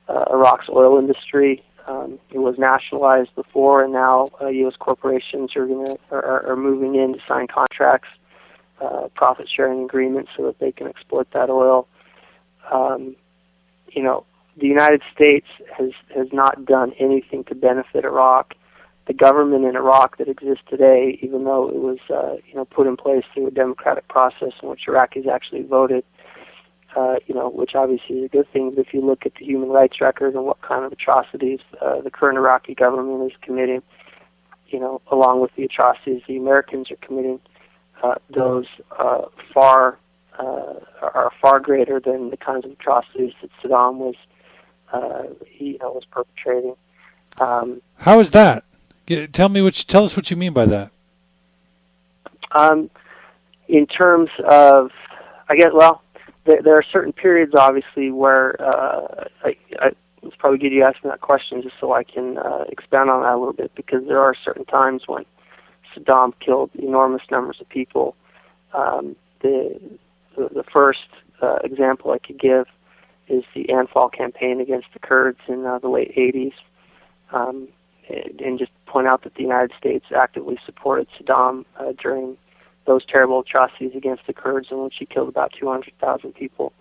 uh, Iraq's oil industry. Um, it was nationalized before, and now uh, U.S. corporations are going to are, are moving in to sign contracts, uh, profit sharing agreements, so that they can exploit that oil. Um, you know, the United States has has not done anything to benefit Iraq. The government in Iraq that exists today, even though it was uh, you know put in place through a democratic process in which Iraqis actually voted, uh, you know, which obviously is a good thing. But if you look at the human rights record and what kind of atrocities uh, the current Iraqi government is committing, you know, along with the atrocities the Americans are committing, uh, those uh, far uh, are far greater than the kinds of atrocities that Saddam was uh, he you know, was perpetrating. Um, How is that? Tell me what. You, tell us what you mean by that. Um, in terms of, I guess, well, there, there are certain periods, obviously, where uh, I, I, it's probably good you ask me that question just so I can uh, expand on that a little bit, because there are certain times when Saddam killed enormous numbers of people. Um, the, the the first uh, example I could give is the Anfal campaign against the Kurds in uh, the late 80s, um, and just point out that the United States actively supported Saddam uh, during those terrible atrocities against the Kurds, in which he killed about 200,000 people.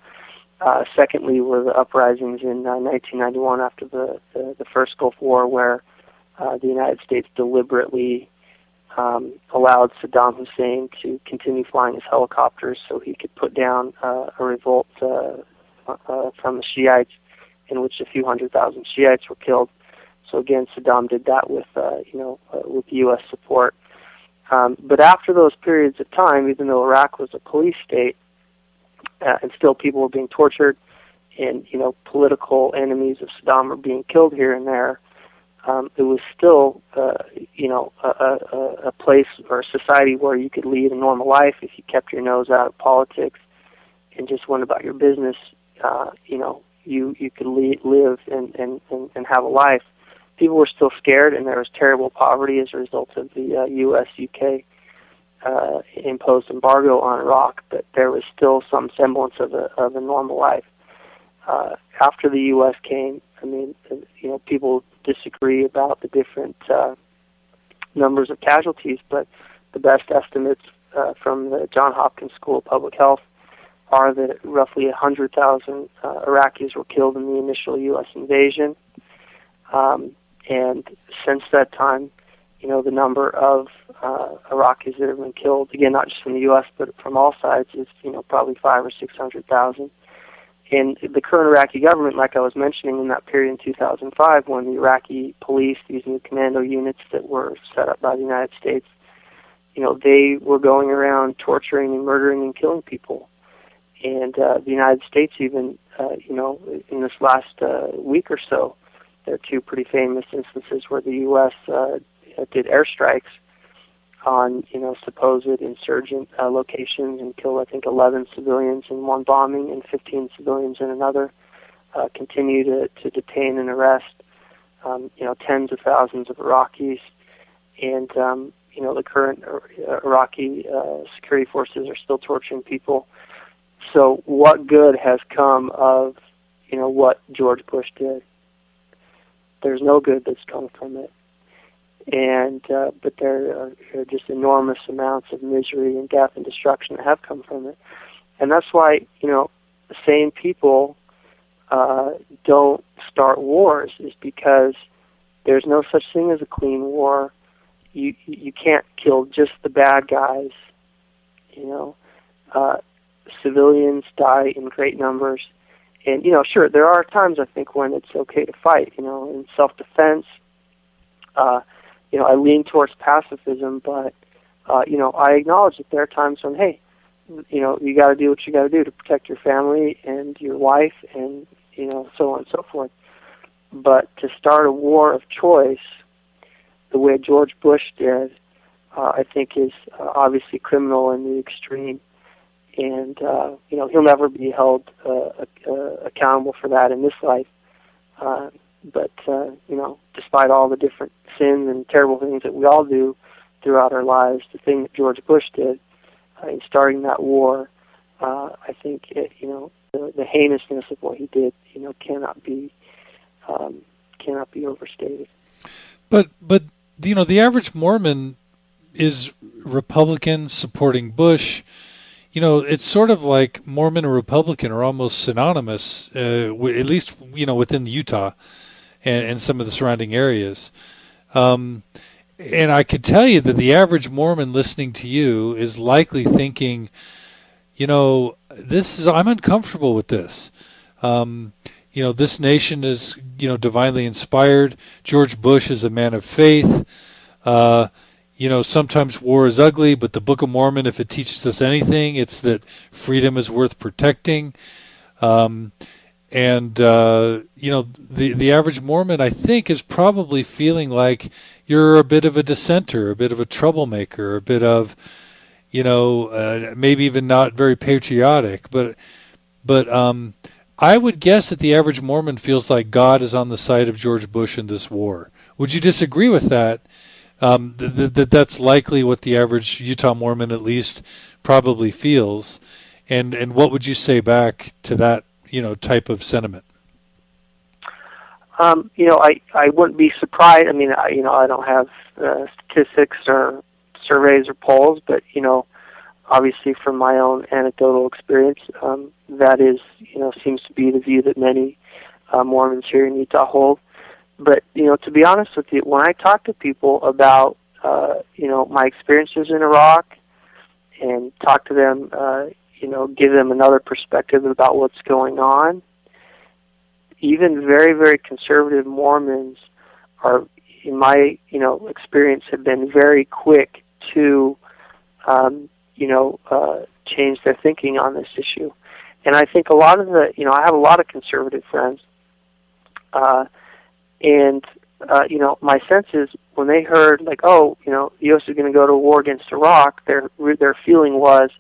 Uh, secondly, were the uprisings in uh, 1991 after the, the, the first Gulf War, where uh, the United States deliberately um, allowed Saddam Hussein to continue flying his helicopters so he could put down uh, a revolt uh, uh, from the Shiites, in which a few hundred thousand Shiites were killed. So again, Saddam did that with uh, you know uh, with U.S. support. Um, but after those periods of time, even though Iraq was a police state, uh, and still people were being tortured, and you know political enemies of Saddam were being killed here and there, um, it was still uh, you know a, a, a place or a society where you could lead a normal life if you kept your nose out of politics and just went about your business uh, you know, you you could le- live and, and and and have a life. People were still scared, and there was terrible poverty as a result of the uh, U.S. UK uh, imposed embargo on Iraq. But there was still some semblance of a of a normal life. Uh, after the U.S. came, I mean, you know, people disagree about the different uh, numbers of casualties, but the best estimates uh, from the John Hopkins School of Public Health are that roughly 100,000 uh, Iraqis were killed in the initial U.S. invasion. Um, and since that time, you know, the number of uh, Iraqis that have been killed, again, not just from the U.S., but from all sides, is, you know, probably five or 600,000. And the current Iraqi government, like I was mentioning in that period in 2005, when the Iraqi police, these new commando units that were set up by the United States, you know, they were going around torturing and murdering and killing people. And uh, the United States, even, uh, you know, in this last uh, week or so, there are two pretty famous instances where the U.S. Uh, did airstrikes on, you know, supposed insurgent uh, locations and killed, I think, 11 civilians in one bombing and 15 civilians in another. Uh, continue to, to detain and arrest, um, you know, tens of thousands of Iraqis, and um, you know the current Iraqi uh, security forces are still torturing people. So what good has come of you know what George Bush did? There's no good that's come from it, and uh, but there are, are just enormous amounts of misery and death and destruction that have come from it, and that's why you know same people uh, don't start wars is because there's no such thing as a clean war. You you can't kill just the bad guys. You know, uh, civilians die in great numbers, and you know, sure, there are times I think when it's okay to fight. You know, in self-defense. Uh, you know, I lean towards pacifism, but uh, you know, I acknowledge that there are times when, hey, you know, you got to do what you got to do to protect your family and your wife, and you know, so on and so forth. But to start a war of choice the way George Bush did, uh, I think is uh, obviously criminal in the extreme, and uh, you know he'll never be held uh, uh, accountable for that in this life. Uh, but uh, you know, despite all the different sins and terrible things that we all do throughout our lives, the thing that George Bush did uh, in starting that war, uh, I think it, you know the, the heinousness of what he did, you know, cannot be um, cannot be overstated. But but you know, the average Mormon is Republican supporting Bush. You know, it's sort of like Mormon and Republican are almost synonymous, uh, at least you know within Utah and, and some of the surrounding areas. Um, and I could tell you that the average Mormon listening to you is likely thinking, you know, this is I'm uncomfortable with this. Um, you know, this nation is, you know, divinely inspired. George Bush is a man of faith. Uh, you know, sometimes war is ugly, but the Book of Mormon, if it teaches us anything, it's that freedom is worth protecting. Um, and uh, you know, the the average Mormon, I think, is probably feeling like you're a bit of a dissenter, a bit of a troublemaker, a bit of, you know, uh, maybe even not very patriotic, but but um, I would guess that the average Mormon feels like God is on the side of George Bush in this war. Would you disagree with that? Um, th- th- that's likely what the average Utah Mormon, at least, probably feels. And and what would you say back to that you know type of sentiment? Um, you know, I I wouldn't be surprised. I mean, I, you know, I don't have uh, statistics or surveys or polls, but you know, obviously from my own anecdotal experience, um, that is, you know, seems to be the view that many uh, Mormons here in Utah hold. But you know, to be honest with you, when I talk to people about, uh, you know, my experiences in Iraq, and talk to them, uh, you know, give them another perspective about what's going on. Even very, very conservative Mormons are, in my, you know, experience, have been very quick to um, you know, uh, change their thinking on this issue. And I think a lot of the, you know, I have a lot of conservative friends, uh, and uh, you know, my sense is when they heard like, oh, you know, the U.S. is going to go to war against Iraq, their their feeling was,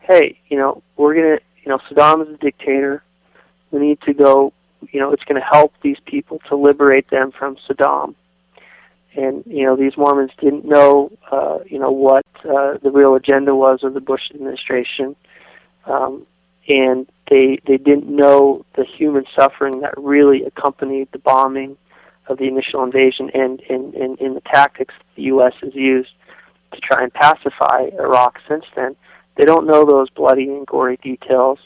hey, you know, we're going to, you know, Saddam is a dictator. We need to go. You know, it's going to help these people to liberate them from Saddam and you know these Mormons didn't know uh, you know what uh, the real agenda was of the Bush administration, um, and they they didn't know the human suffering that really accompanied the bombing of the initial invasion and in in, in the tactics the U.S. has used to try and pacify Iraq since then. They don't know those bloody and gory details,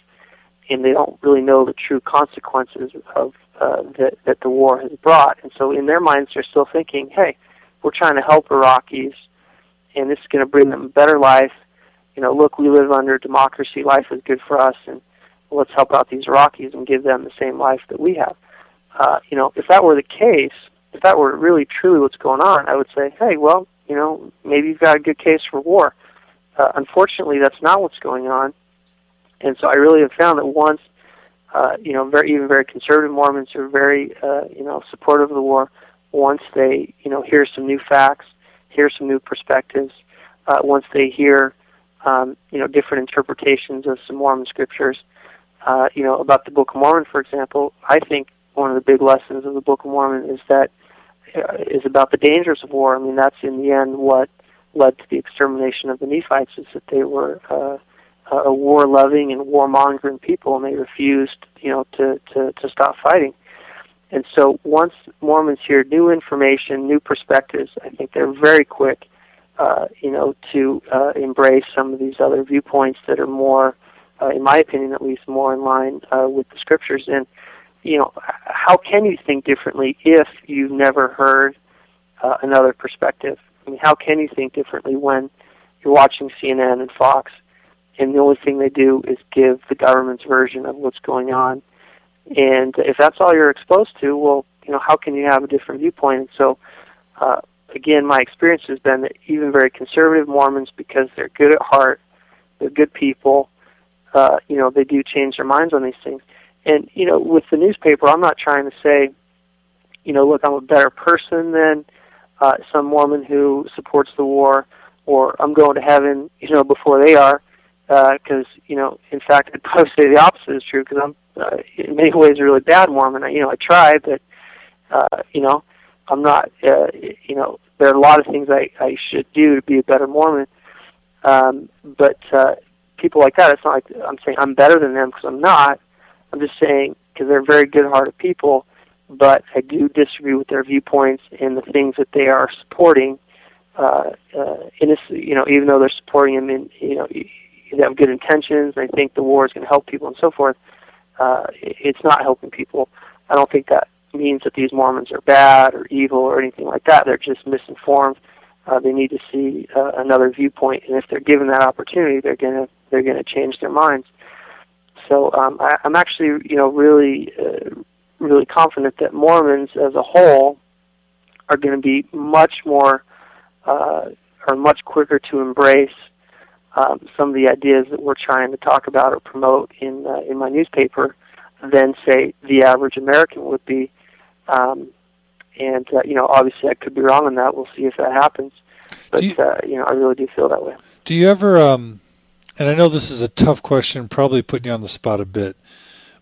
and they don't really know the true consequences of uh, that, that the war has brought. And so in their minds, they're still thinking, hey, we're trying to help Iraqis, and this is going to bring them a better life. You know, look, we live under democracy. Life is good for us, and let's help out these Iraqis and give them the same life that we have. Uh, you know, if that were the case, if that were really truly what's going on, I would say, hey, well, you know, maybe you've got a good case for war. Uh, unfortunately, that's not what's going on. And so I really have found that once, uh, you know, very even very conservative Mormons are very, uh, you know, supportive of the war. Once they, you know, hear some new facts, hear some new perspectives, uh, once they hear, um, you know, different interpretations of some Mormon scriptures, uh, you know, about the Book of Mormon, for example, I think one of the big lessons of the Book of Mormon is that uh, is about the dangers of war. I mean, that's in the end what led to the extermination of the Nephites is that they were uh, a war-loving and war-mongering people, and they refused, you know, to, to, to stop fighting. And so once Mormons hear new information, new perspectives, I think they're very quick, uh, you know, to uh, embrace some of these other viewpoints that are more, uh, in my opinion at least, more in line uh, with the scriptures. And, you know, how can you think differently if you've never heard uh, another perspective? I mean, how can you think differently when you're watching CNN and Fox and the only thing they do is give the government's version of what's going on. And if that's all you're exposed to, well, you know, how can you have a different viewpoint? And so, uh, again, my experience has been that even very conservative Mormons, because they're good at heart, they're good people, uh, you know, they do change their minds on these things. And you know, with the newspaper, I'm not trying to say, you know, look, I'm a better person than uh, some Mormon who supports the war, or I'm going to heaven, you know, before they are because uh, you know, in fact, I'd probably say the opposite is true because I'm uh, in many ways a really bad Mormon. I, you know, I try, but uh, you know, I'm not. Uh, you know, there are a lot of things I I should do to be a better Mormon. Um, but uh, people like that, it's not like I'm saying I'm better than them because I'm not. I'm just saying because they're very good-hearted people, but I do disagree with their viewpoints and the things that they are supporting. Uh, uh, in you know, even though they're supporting them in, you know, they have good intentions. They think the war is going to help people and so forth. Uh, it's not helping people. I don't think that means that these Mormons are bad or evil or anything like that. They're just misinformed. Uh, they need to see uh, another viewpoint, and if they're given that opportunity, they're gonna they're gonna change their minds. So um, I, I'm actually you know really uh, really confident that Mormons as a whole are going to be much more uh, or much quicker to embrace um, some of the ideas that we're trying to talk about or promote in uh, in my newspaper than say the average American would be. Um, and uh, you know, obviously, I could be wrong on that. We'll see if that happens. But you, uh, you know, I really do feel that way. Do you ever? Um, and I know this is a tough question, probably putting you on the spot a bit.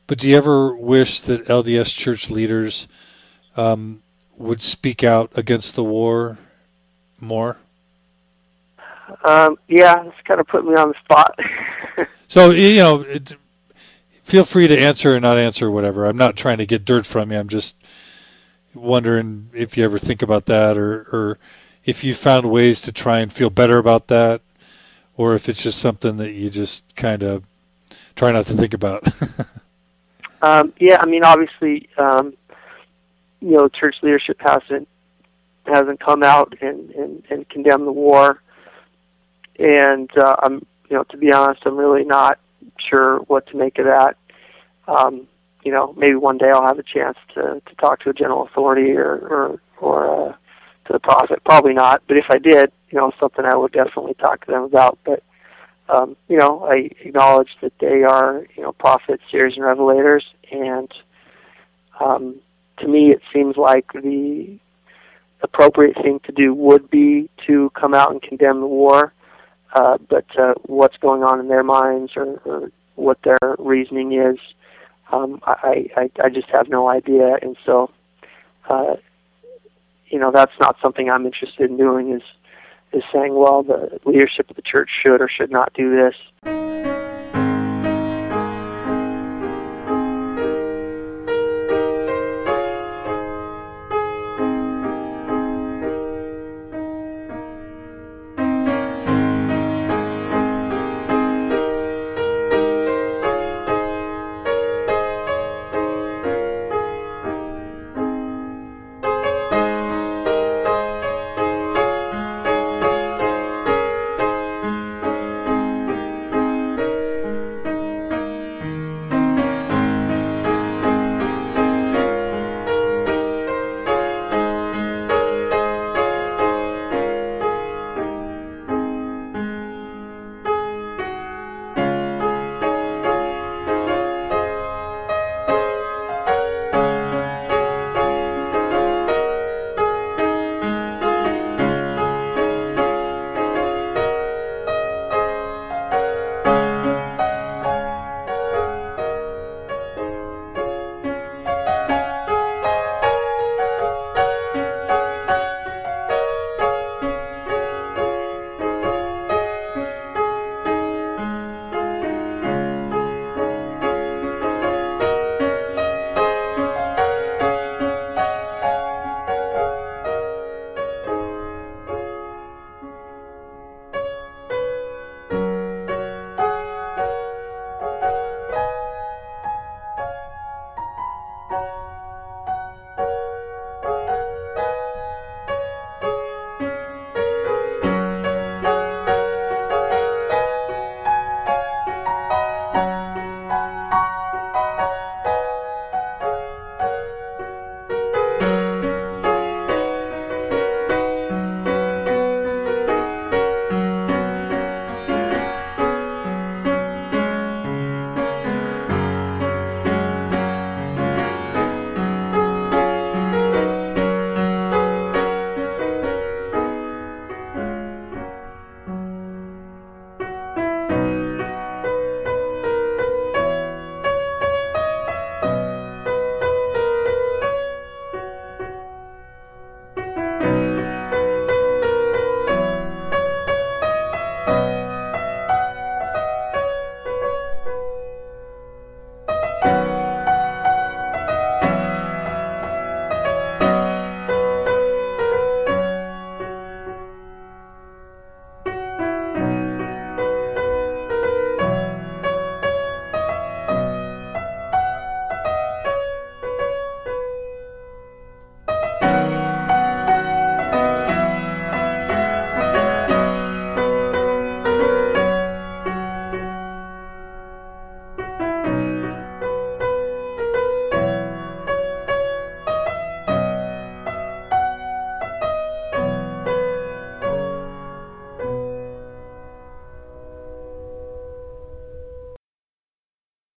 But do you ever wish that LDS church leaders um, would speak out against the war more? Um, yeah, it's kind of put me on the spot. so you know, it, feel free to answer or not answer, whatever. I'm not trying to get dirt from you. I'm just wondering if you ever think about that, or or if you found ways to try and feel better about that, or if it's just something that you just kind of try not to think about. um, yeah, I mean, obviously, um, you know, church leadership hasn't hasn't come out and, and, and condemned the war and uh, I'm, you know, to be honest, I'm really not sure what to make of that. Um, you know, maybe one day I'll have a chance to to talk to a general authority or or or uh, to the prophet. Probably not, but if I did, you know, something I would definitely talk to them about. But um, you know, I acknowledge that they are, you know, prophets, seers, and revelators, and um, to me, it seems like the appropriate thing to do would be to come out and condemn the war uh, but uh, what's going on in their minds or, or what their reasoning is, um, I, I, I just have no idea. And so, uh, you know, that's not something I'm interested in doing. Is is saying, well, the leadership of the church should or should not do this.